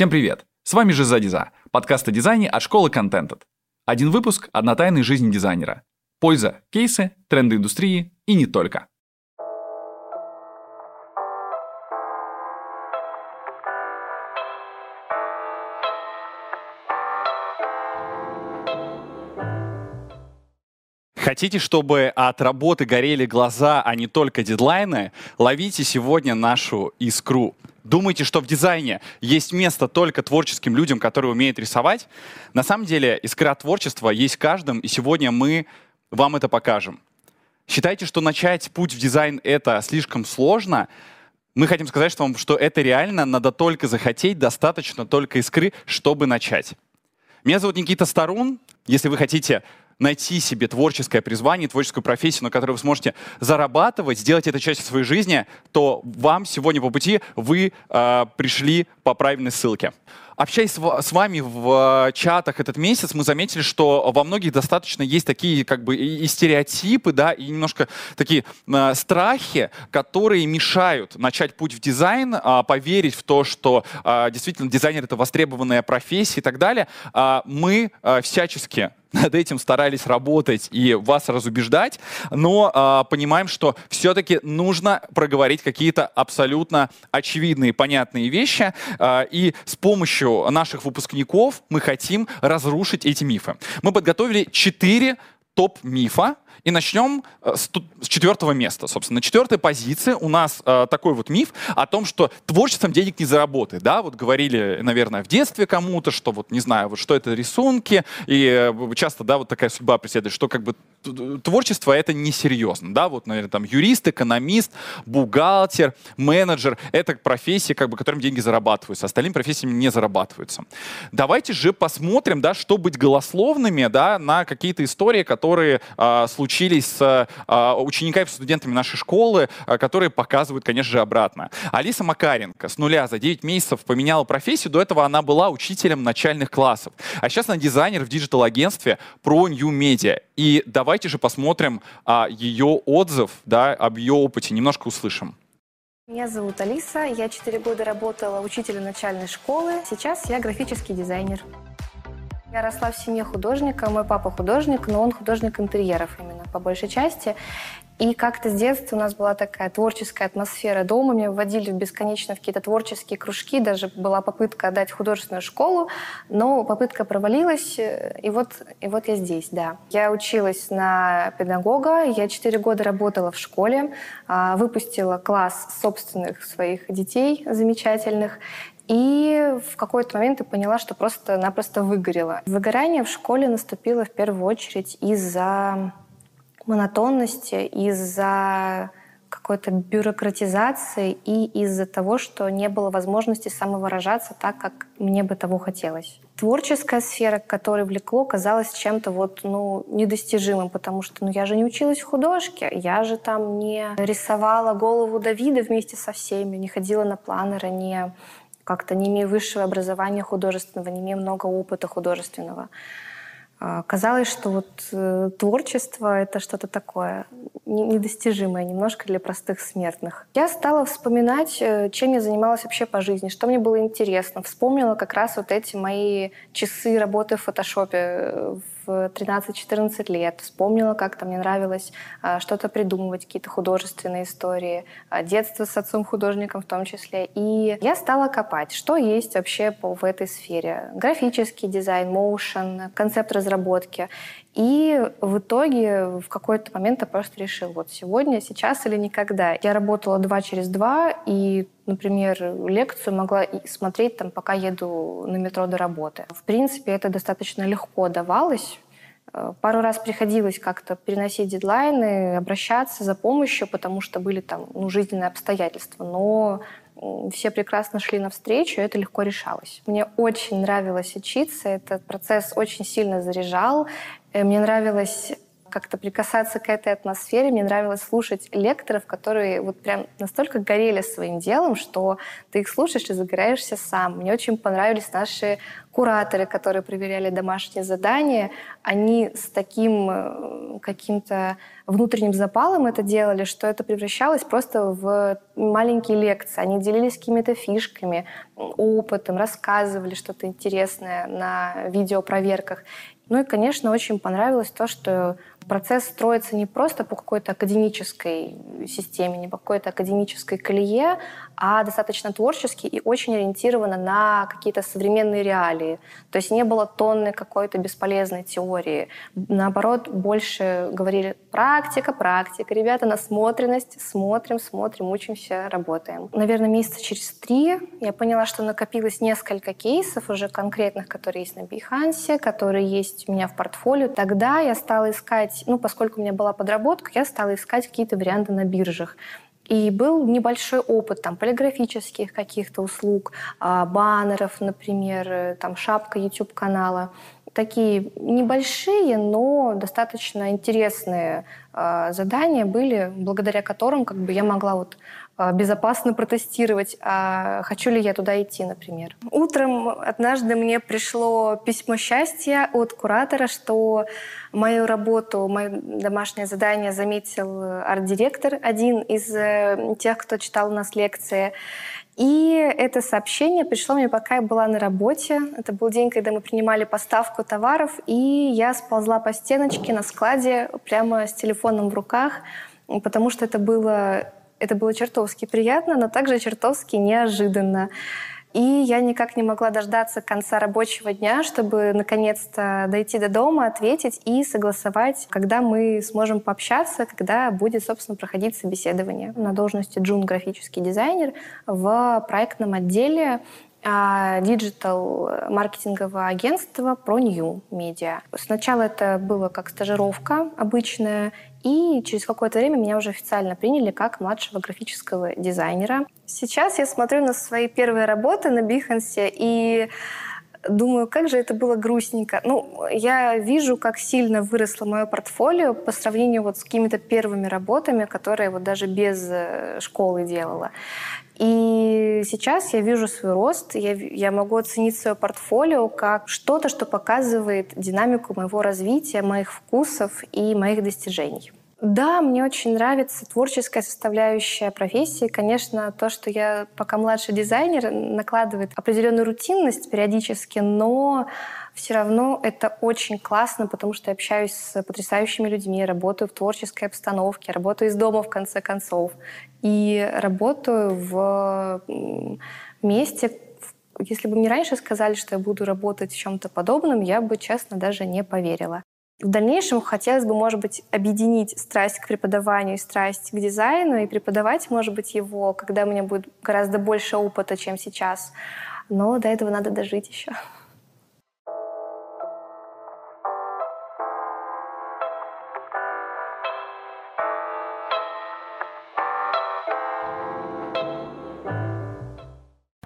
Всем привет! С вами же Задиза, подкаст о дизайне от школы Contented. Один выпуск – одна тайная жизнь дизайнера. Польза, кейсы, тренды индустрии и не только. Хотите, чтобы от работы горели глаза, а не только дедлайны? Ловите сегодня нашу искру. Думаете, что в дизайне есть место только творческим людям, которые умеют рисовать? На самом деле искра творчества есть в каждом, и сегодня мы вам это покажем. Считаете, что начать путь в дизайн это слишком сложно? Мы хотим сказать что вам, что это реально, надо только захотеть, достаточно только искры, чтобы начать. Меня зовут Никита Старун. Если вы хотите найти себе творческое призвание, творческую профессию, на которой вы сможете зарабатывать, сделать это частью своей жизни, то вам сегодня по пути вы э, пришли по правильной ссылке. Общаясь с вами в э, чатах этот месяц, мы заметили, что во многих достаточно есть такие как бы и стереотипы, да, и немножко такие э, страхи, которые мешают начать путь в дизайн, э, поверить в то, что э, действительно дизайнер это востребованная профессия и так далее. Э, мы э, всячески над этим старались работать и вас разубеждать, но э, понимаем, что все-таки нужно проговорить какие-то абсолютно очевидные, понятные вещи, э, и с помощью наших выпускников мы хотим разрушить эти мифы. Мы подготовили четыре топ-мифа, и начнем э, с, четвертого места. Собственно, на четвертой позиции у нас э, такой вот миф о том, что творчеством денег не заработает. Да, вот говорили, наверное, в детстве кому-то, что вот не знаю, вот что это рисунки, и э, часто, да, вот такая судьба преследует, что как бы творчество это несерьезно, да, вот, наверное, там юрист, экономист, бухгалтер, менеджер, это профессии, как бы, которым деньги зарабатываются, остальными профессиями не зарабатываются. Давайте же посмотрим, да, что быть голословными, да, на какие-то истории, которые э, случились с э, учениками, студентами нашей школы, э, которые показывают, конечно же, обратно. Алиса Макаренко с нуля за 9 месяцев поменяла профессию, до этого она была учителем начальных классов, а сейчас она дизайнер в digital-агентстве ProNew Media. И давайте же посмотрим а, ее отзыв, да, об ее опыте, немножко услышим. Меня зовут Алиса, я 4 года работала учителем начальной школы, сейчас я графический дизайнер. Я росла в семье художника, мой папа художник, но он художник интерьеров именно по большей части. И как-то с детства у нас была такая творческая атмосфера дома. Меня вводили бесконечно в какие-то творческие кружки. Даже была попытка отдать художественную школу, но попытка провалилась. И вот, и вот я здесь, да. Я училась на педагога. Я четыре года работала в школе. А, выпустила класс собственных своих детей замечательных. И в какой-то момент я поняла, что просто-напросто выгорела. Выгорание в школе наступило в первую очередь из-за монотонности, из-за какой-то бюрократизации и из-за того, что не было возможности самовыражаться так, как мне бы того хотелось. Творческая сфера, которой влекло, казалась чем-то вот, ну, недостижимым, потому что ну, я же не училась в художке, я же там не рисовала голову Давида вместе со всеми, не ходила на планеры, не как-то не имея высшего образования художественного, не имея много опыта художественного. А, казалось, что вот э, творчество — это что-то такое недостижимое немножко для простых смертных. Я стала вспоминать, э, чем я занималась вообще по жизни, что мне было интересно. Вспомнила как раз вот эти мои часы работы в фотошопе э, в 13-14 лет. Вспомнила, как там мне нравилось а, что-то придумывать, какие-то художественные истории, а, детство с отцом-художником в том числе. И я стала копать, что есть вообще в этой сфере. Графический дизайн, моушен, концепт разработки. И в итоге в какой-то момент я просто решил, вот сегодня, сейчас или никогда. Я работала два через два, и, например, лекцию могла смотреть там, пока еду на метро до работы. В принципе, это достаточно легко давалось. Э, пару раз приходилось как-то переносить дедлайны, обращаться за помощью, потому что были там ну, жизненные обстоятельства. Но все прекрасно шли навстречу, и это легко решалось. Мне очень нравилось учиться, этот процесс очень сильно заряжал. Э, мне нравилось как-то прикасаться к этой атмосфере. Мне нравилось слушать лекторов, которые вот прям настолько горели своим делом, что ты их слушаешь и загораешься сам. Мне очень понравились наши кураторы, которые проверяли домашние задания. Они с таким э, каким-то внутренним запалом это делали, что это превращалось просто в маленькие лекции. Они делились какими-то фишками, опытом, рассказывали что-то интересное на видеопроверках. Ну и, конечно, очень понравилось то, что процесс строится не просто по какой-то академической системе, не по какой-то академической колее, а достаточно творчески и очень ориентировано на какие-то современные реалии. То есть не было тонны какой-то бесполезной теории. Наоборот, больше говорили практика, практика. Ребята, насмотренность, смотрим, смотрим, учимся, работаем. Наверное, месяца через три я поняла, что накопилось несколько кейсов уже конкретных, которые есть на Behance, которые есть у меня в портфолио. Тогда я стала искать, ну, поскольку у меня была подработка, я стала искать какие-то варианты на биржах. И был небольшой опыт там полиграфических каких-то услуг, а, баннеров, например, э, там шапка YouTube-канала. Такие небольшие, но достаточно интересные а, задания были, благодаря которым как бы я могла вот безопасно протестировать, а хочу ли я туда идти, например. Утром однажды мне пришло письмо счастья от куратора, что мою работу, мое домашнее задание заметил арт-директор, один из э, тех, кто читал у нас лекции. И это сообщение пришло мне, пока я была на работе. Это был день, когда мы принимали поставку товаров, и я сползла по стеночке на складе прямо с телефоном в руках, потому что это было это было чертовски приятно, но также чертовски неожиданно. И я никак не могла дождаться конца рабочего дня, чтобы наконец-то дойти до дома, ответить и согласовать, когда мы сможем пообщаться, когда будет, собственно, проходить собеседование на должности джун графический дизайнер в проектном отделе digital маркетингового агентства ProNew Media. Сначала это было как стажировка обычная, и через какое-то время меня уже официально приняли как младшего графического дизайнера. Сейчас я смотрю на свои первые работы на Behance и думаю, как же это было грустненько. Ну, я вижу, как сильно выросло мое портфолио по сравнению вот с какими-то первыми работами, которые вот даже без э, школы делала. И сейчас я вижу свой рост, я, я могу оценить свое портфолио как что-то, что показывает динамику моего развития, моих вкусов и моих достижений. Да, мне очень нравится творческая составляющая профессии. Конечно, то, что я пока младший дизайнер, накладывает определенную рутинность периодически, но все равно это очень классно, потому что я общаюсь с потрясающими людьми, работаю в творческой обстановке, работаю из дома в конце концов. И работаю в месте, если бы мне раньше сказали, что я буду работать в чем-то подобном, я бы, честно, даже не поверила. В дальнейшем хотелось бы, может быть, объединить страсть к преподаванию и страсть к дизайну и преподавать, может быть, его, когда у меня будет гораздо больше опыта, чем сейчас. Но до этого надо дожить еще.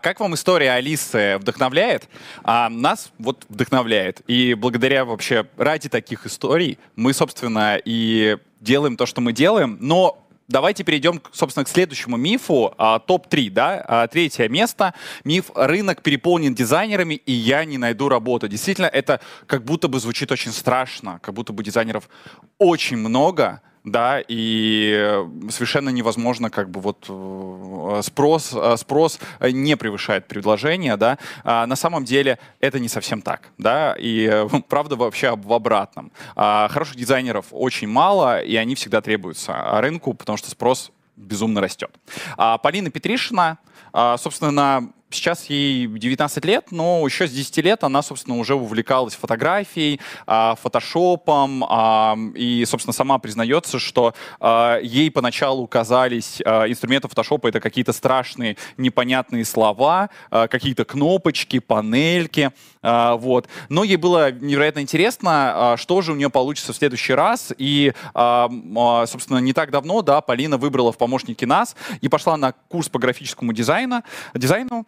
Как вам история Алисы вдохновляет? А нас вот вдохновляет. И благодаря вообще ради таких историй мы, собственно, и делаем то, что мы делаем. Но давайте перейдем, собственно, к следующему мифу. А, Топ-3, да? А, третье место. Миф «Рынок переполнен дизайнерами, и я не найду работу». Действительно, это как будто бы звучит очень страшно, как будто бы дизайнеров очень много, да, и совершенно невозможно, как бы вот э, спрос, э, спрос не превышает предложение, да, а на самом деле это не совсем так, да, и э, правда вообще в обратном. А хороших дизайнеров очень мало, и они всегда требуются рынку, потому что спрос безумно растет. А Полина Петришина, а, собственно, Сейчас ей 19 лет, но еще с 10 лет она, собственно, уже увлекалась фотографией, а, фотошопом, а, и, собственно, сама признается, что а, ей поначалу казались инструменты фотошопа это какие-то страшные непонятные слова, какие-то кнопочки, панельки, вот. Но ей было невероятно интересно, что же у нее получится в следующий раз, и, собственно, не так давно, да, Полина выбрала в помощники нас и пошла на курс по графическому дизайну, дизайну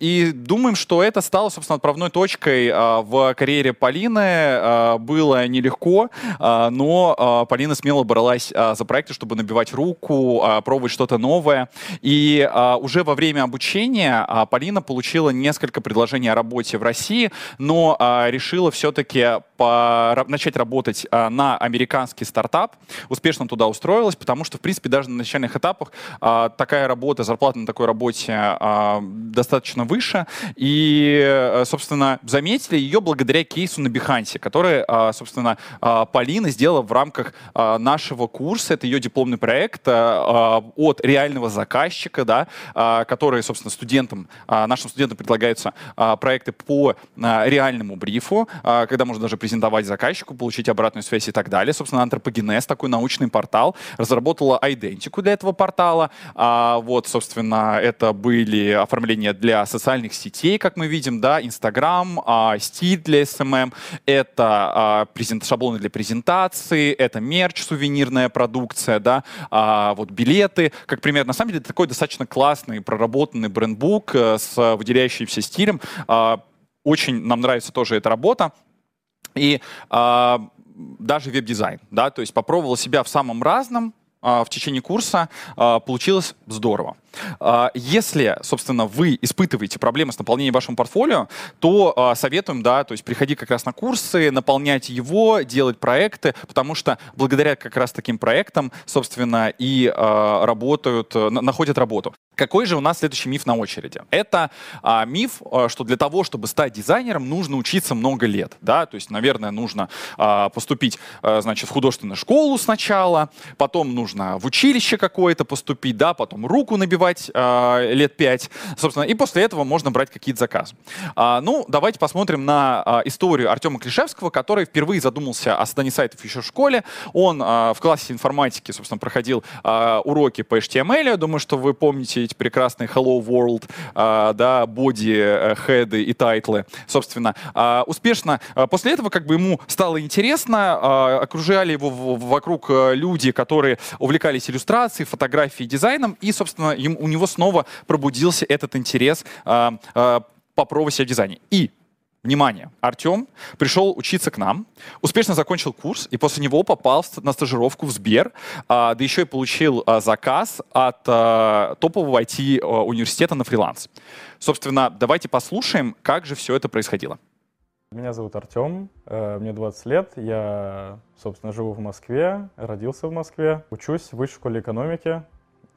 И думаем, что это стало, собственно, отправной точкой а, в карьере Полины. А, было нелегко, но Полина смело бралась за проекты, чтобы набивать руку, пробовать что-то новое. И уже во время обучения Полина получила несколько предложений о работе в России, но решила все-таки начать работать на американский стартап. Успешно туда устроилась, потому что, в принципе, даже на начальных этапах такая работа, зарплата на такой работе достаточно выше. И, э, собственно, заметили ее благодаря кейсу на Бихансе, который, а, собственно, а, Полина сделала в рамках а, нашего курса. Это ее дипломный проект от реального заказчика, да, который, собственно, студентам, нашим студентам предлагаются проекты по реальному брифу, когда можно даже презентовать заказчику, получить обратную связь и так далее. Собственно, антропогенез, такой научный портал, разработала идентику для этого портала. Вот, собственно, это были оформления для социальных сетей, как мы видим, да, Инстаграм, а, стиль для SMM, это а, презент, шаблоны для презентации, это мерч, сувенирная продукция, да, а, вот билеты, как пример. На самом деле, такой достаточно классный, проработанный брендбук а, с выделяющимся стилем. А, очень нам нравится тоже эта работа. И а, даже веб-дизайн, да, то есть попробовал себя в самом разном, а, в течение курса а, получилось здорово. А, если, собственно, вы испытываете проблемы с наполнением вашего портфолио, то а, советуем, да, то есть приходить как раз на курсы, наполнять его, делать проекты, потому что благодаря как раз таким проектам, собственно, и а, работают, находят работу. Какой же у нас следующий миф на очереди? Это а, миф, что для того, чтобы стать дизайнером, нужно учиться много лет. Да? То есть, наверное, нужно а, поступить а, значит, в художественную школу сначала, потом нужно в училище какое-то поступить, да, потом руку набивать развивать э, лет пять, собственно, и после этого можно брать какие-то заказы. А, ну, давайте посмотрим на а, историю Артема Клишевского, который впервые задумался о создании сайтов еще в школе. Он а, в классе информатики, собственно, проходил а, уроки по HTML. Я думаю, что вы помните эти прекрасные Hello World, а, да, body, э, head ы и title ы. Собственно, а, успешно. А, после этого как бы ему стало интересно, а, окружали его в, вокруг э, люди, которые увлекались иллюстрацией, фотографией, дизайном, и, собственно, ему у него снова пробудился этот интерес э, э, попробовать себя в дизайне. И Внимание, Артем пришел учиться к нам, успешно закончил курс и после него попал на стажировку в Сбер, а, да еще и получил а, заказ от а, топового IT-университета на фриланс. Собственно, давайте послушаем, как же все это происходило. Меня зовут Артем, э, мне 20 лет, я, собственно, живу в Москве, родился в Москве, учусь в высшей школе экономики,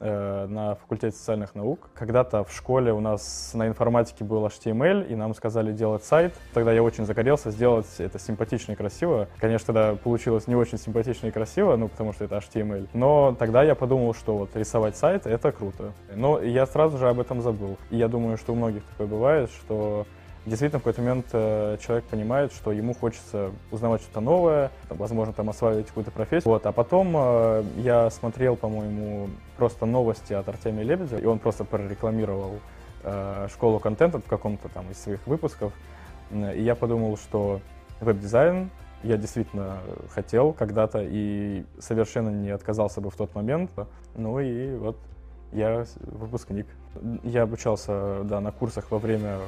Э, на факультете социальных наук. Когда-то в школе у нас на информатике был HTML, и нам сказали делать сайт. Тогда я очень загорелся сделать это симпатично и красиво. Конечно, тогда получилось не очень симпатично и красиво, ну, потому что это HTML. Но тогда я подумал, что вот рисовать сайт — это круто. Но я сразу же об этом забыл. И я думаю, что у многих такое бывает, что действительно в какой-то момент э, человек понимает, что ему хочется узнавать что-то новое, возможно, там осваивать какую-то профессию. Вот. А потом э, я смотрел, по-моему, просто новости от Артемия Лебедя, и он просто прорекламировал э, школу контента в каком-то там из своих выпусков. И я подумал, что веб-дизайн я действительно хотел когда-то и совершенно не отказался бы в тот момент. Ну и вот я выпускник. Я обучался да, на курсах во время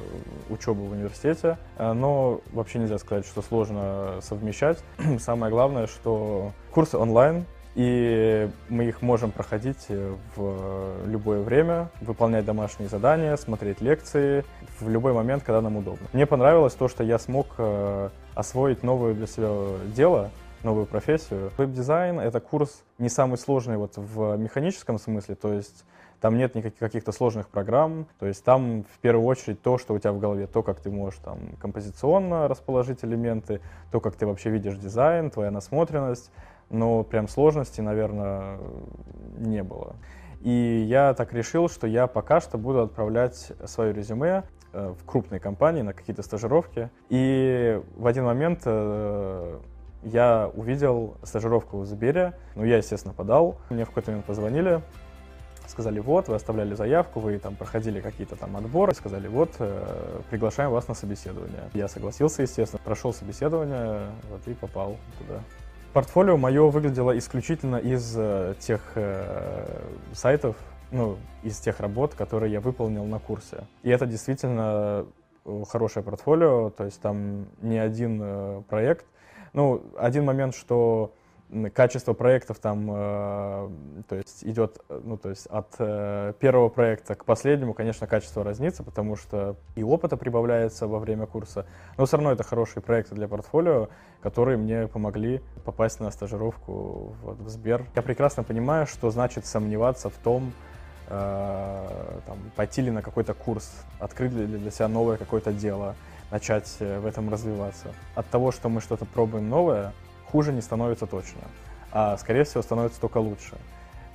учебы в университете, э, но вообще нельзя сказать, что сложно совмещать. Самое главное, что курсы онлайн, и мы их можем проходить в любое время, выполнять домашние задания, смотреть лекции в любой момент, когда нам удобно. Мне понравилось то, что я смог э, освоить новое для себя дело, новую профессию. Веб-дизайн — это курс не самый сложный вот в механическом смысле, то есть там нет никаких каких-то сложных программ, то есть там в первую очередь то, что у тебя в голове, то, как ты можешь там композиционно расположить элементы, то, как ты вообще видишь дизайн, твоя насмотренность, но прям сложности, наверное, не было. И я так решил, что я пока что буду отправлять свое резюме э, в крупные компании на какие-то стажировки. И в один момент э, я увидел стажировку в Сбере, ну, я, естественно, подал. Мне в какой-то момент позвонили, сказали, вот, вы оставляли заявку, вы там проходили какие-то там отборы, сказали, вот, э, приглашаем вас на собеседование. Я согласился, естественно, прошел собеседование, вот, и попал туда. Портфолио мое выглядело исключительно из э, тех э, сайтов, ну, из тех работ, которые я выполнил на курсе. И это действительно э, хорошее портфолио, то есть там не один э, проект. Ну, один момент, что качество проектов там, э, то есть идет, ну, то есть от э, первого проекта к последнему, конечно, качество разнится, потому что и опыта прибавляется во время курса, но все равно это хорошие проекты для портфолио, которые мне помогли попасть на стажировку вот, в Сбер. Я прекрасно понимаю, что значит сомневаться в том, э, там, пойти ли на какой-то курс, открыть ли для себя новое какое-то дело, начать э, в этом развиваться. От того, что мы что-то пробуем новое, хуже не становится точно, а скорее всего становится только лучше.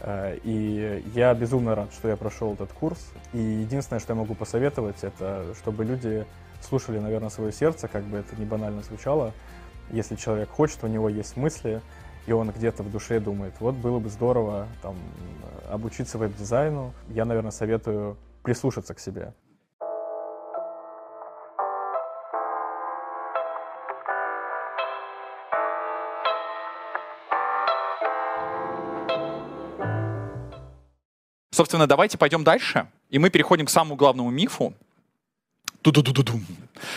Э, и я безумно рад, что я прошел этот курс. И единственное, что я могу посоветовать, это чтобы люди слушали, наверное, свое сердце, как бы это не банально звучало. Если человек хочет, у него есть мысли, и он где-то в душе думает, вот было бы здорово там, обучиться веб-дизайну, я, наверное, советую прислушаться к себе. Собственно, давайте пойдем дальше, и мы переходим к самому главному мифу.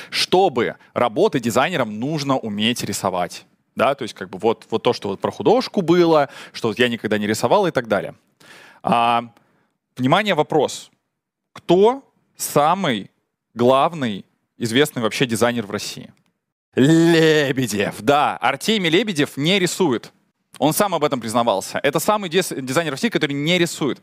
Чтобы работать дизайнером, нужно уметь рисовать. Да, то есть как бы вот, вот то, что вот про художку было, что вот я никогда не рисовал и так далее. А, внимание, вопрос. Кто самый главный известный вообще дизайнер в России? Лебедев, да. Артемий Лебедев не рисует. Он сам об этом признавался. Это самый дизайнер России, который не рисует.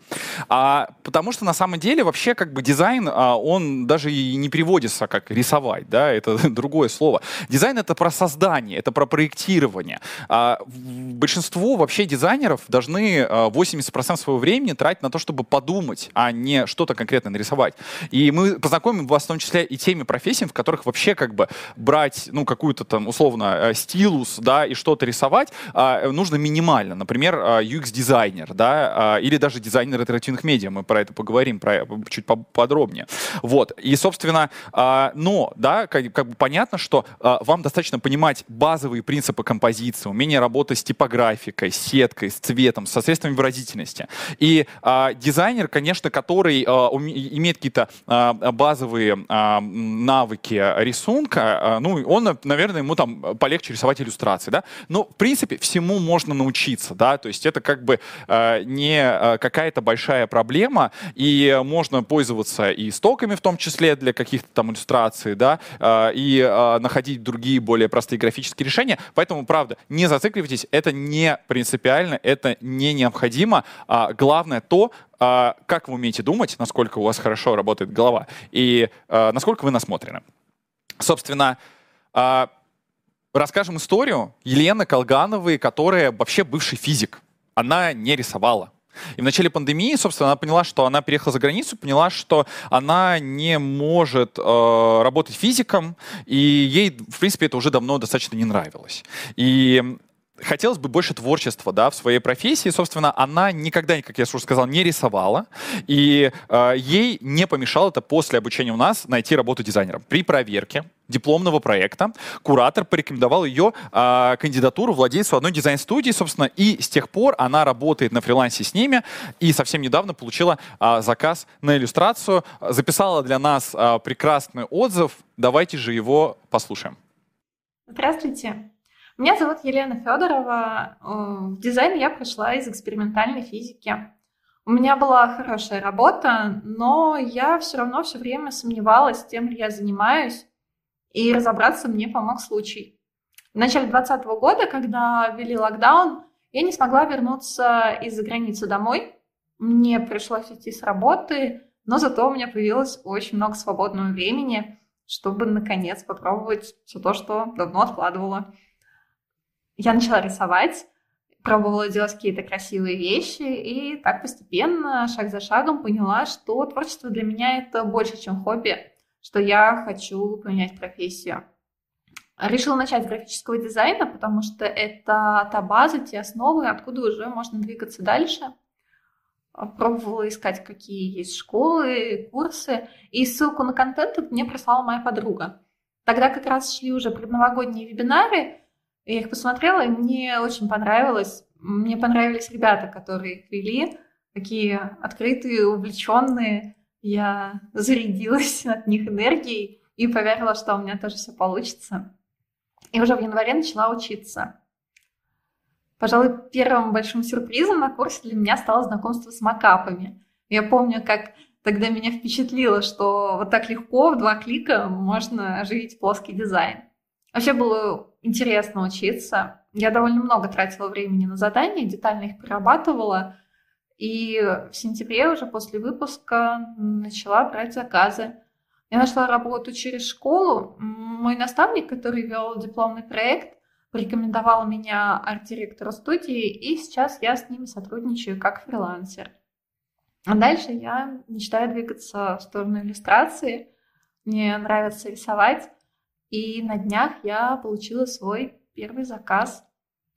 А, потому что на самом деле вообще как бы дизайн, а, он даже и не переводится как рисовать, да, это другое слово. Дизайн это про создание, это про проектирование. А, большинство вообще дизайнеров должны а, 80% своего времени тратить на то, чтобы подумать, а не что-то конкретно нарисовать. И мы познакомим вас в том числе и теми профессиями, в которых вообще как бы брать, ну, какую-то там условно э, стилус, да, и что-то рисовать, а, нужно минимально. Например, UX-дизайнер, да, а, или даже дизайнер интерактивных медиа. Мы про это поговорим про, чуть подробнее. Вот. И, собственно, а, но, да, как, как бы понятно, что а, вам достаточно понимать базовые принципы композиции, умение работать с типографикой, с сеткой, с цветом, со средствами выразительности. И дизайнер, конечно, который имеет какие-то базовые навыки рисунка, ну, он, наверное, ему там полегче рисовать иллюстрации, да. Но, в принципе, всему можно научиться, да, то есть это как бы э, не э, какая-то большая проблема, и можно пользоваться и стоками в том числе для каких-то там иллюстраций, да, э, и э, находить другие более простые графические решения, поэтому, правда, не зацикливайтесь, это не принципиально, это не необходимо, а главное то, э, как вы умеете думать, насколько у вас хорошо работает голова, и э, насколько вы насмотрены. Собственно, э, расскажем историю Елены Колгановой, которая вообще бывший физик. Она не рисовала. И в начале пандемии, собственно, она поняла, что она переехала за границу, поняла, что она не может э, работать физиком, и ей, в принципе, это уже давно достаточно не нравилось. И хотелось бы больше творчества да, в своей профессии. Собственно, она никогда, как я уже сказал, не рисовала. И э, ей не помешало это после обучения у нас найти работу дизайнером. При проверке дипломного проекта куратор порекомендовал ее э, кандидатуру владельцу одной дизайн-студии, собственно, и с тех пор она работает на фрилансе с ними и совсем недавно получила э, заказ на иллюстрацию, записала для нас э, прекрасный отзыв. Давайте же его послушаем. Здравствуйте. Меня зовут Елена Федорова. В дизайн я пришла из экспериментальной физики. У меня была хорошая работа, но я все равно все время сомневалась, тем ли я занимаюсь, и разобраться мне помог случай. В начале 2020 года, когда ввели локдаун, я не смогла вернуться из-за границы домой. Мне пришлось идти с работы, но зато у меня появилось очень много свободного времени, чтобы наконец попробовать все то, что давно откладывала я начала рисовать, пробовала делать какие-то красивые вещи, и так постепенно, шаг за шагом поняла, что творчество для меня это больше, чем хобби, что я хочу поменять профессию. Решила начать с графического дизайна, потому что это та база, те основы, откуда уже можно двигаться дальше. Пробовала искать, какие есть школы, курсы, и ссылку на контент мне прислала моя подруга. Тогда как раз шли уже предновогодние вебинары, я их посмотрела, и мне очень понравилось. Мне понравились ребята, которые их вели. такие открытые, увлеченные. Я зарядилась от них энергией и поверила, что у меня тоже все получится. И уже в январе начала учиться. Пожалуй, первым большим сюрпризом на курсе для меня стало знакомство с макапами. Я помню, как тогда меня впечатлило, что вот так легко в два клика можно оживить плоский дизайн. Вообще было интересно учиться. Я довольно много тратила времени на задания, детально их прорабатывала. И в сентябре уже после выпуска начала брать заказы. Я нашла работу через школу. Мой наставник, который вел дипломный проект, порекомендовал меня арт-директору студии, и сейчас я с ним сотрудничаю как фрилансер. А дальше я мечтаю двигаться в сторону иллюстрации. Мне нравится рисовать. И на днях я получила свой первый заказ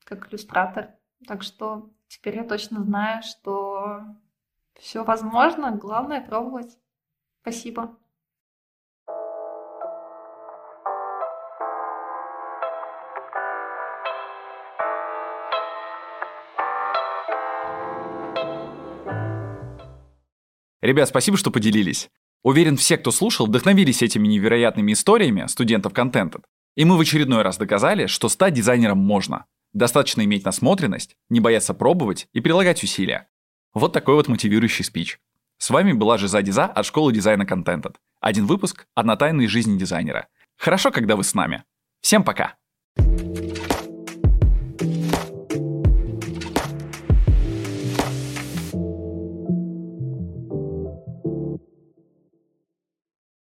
как иллюстратор. Так что теперь я точно знаю, что все возможно. Главное пробовать. Спасибо. Ребят, спасибо, что поделились. Уверен, все, кто слушал, вдохновились этими невероятными историями студентов контента. И мы в очередной раз доказали, что стать дизайнером можно. Достаточно иметь насмотренность, не бояться пробовать и прилагать усилия. Вот такой вот мотивирующий спич. С вами была Жиза Диза от школы дизайна Contented. Один выпуск, одна тайна из жизни дизайнера. Хорошо, когда вы с нами. Всем пока!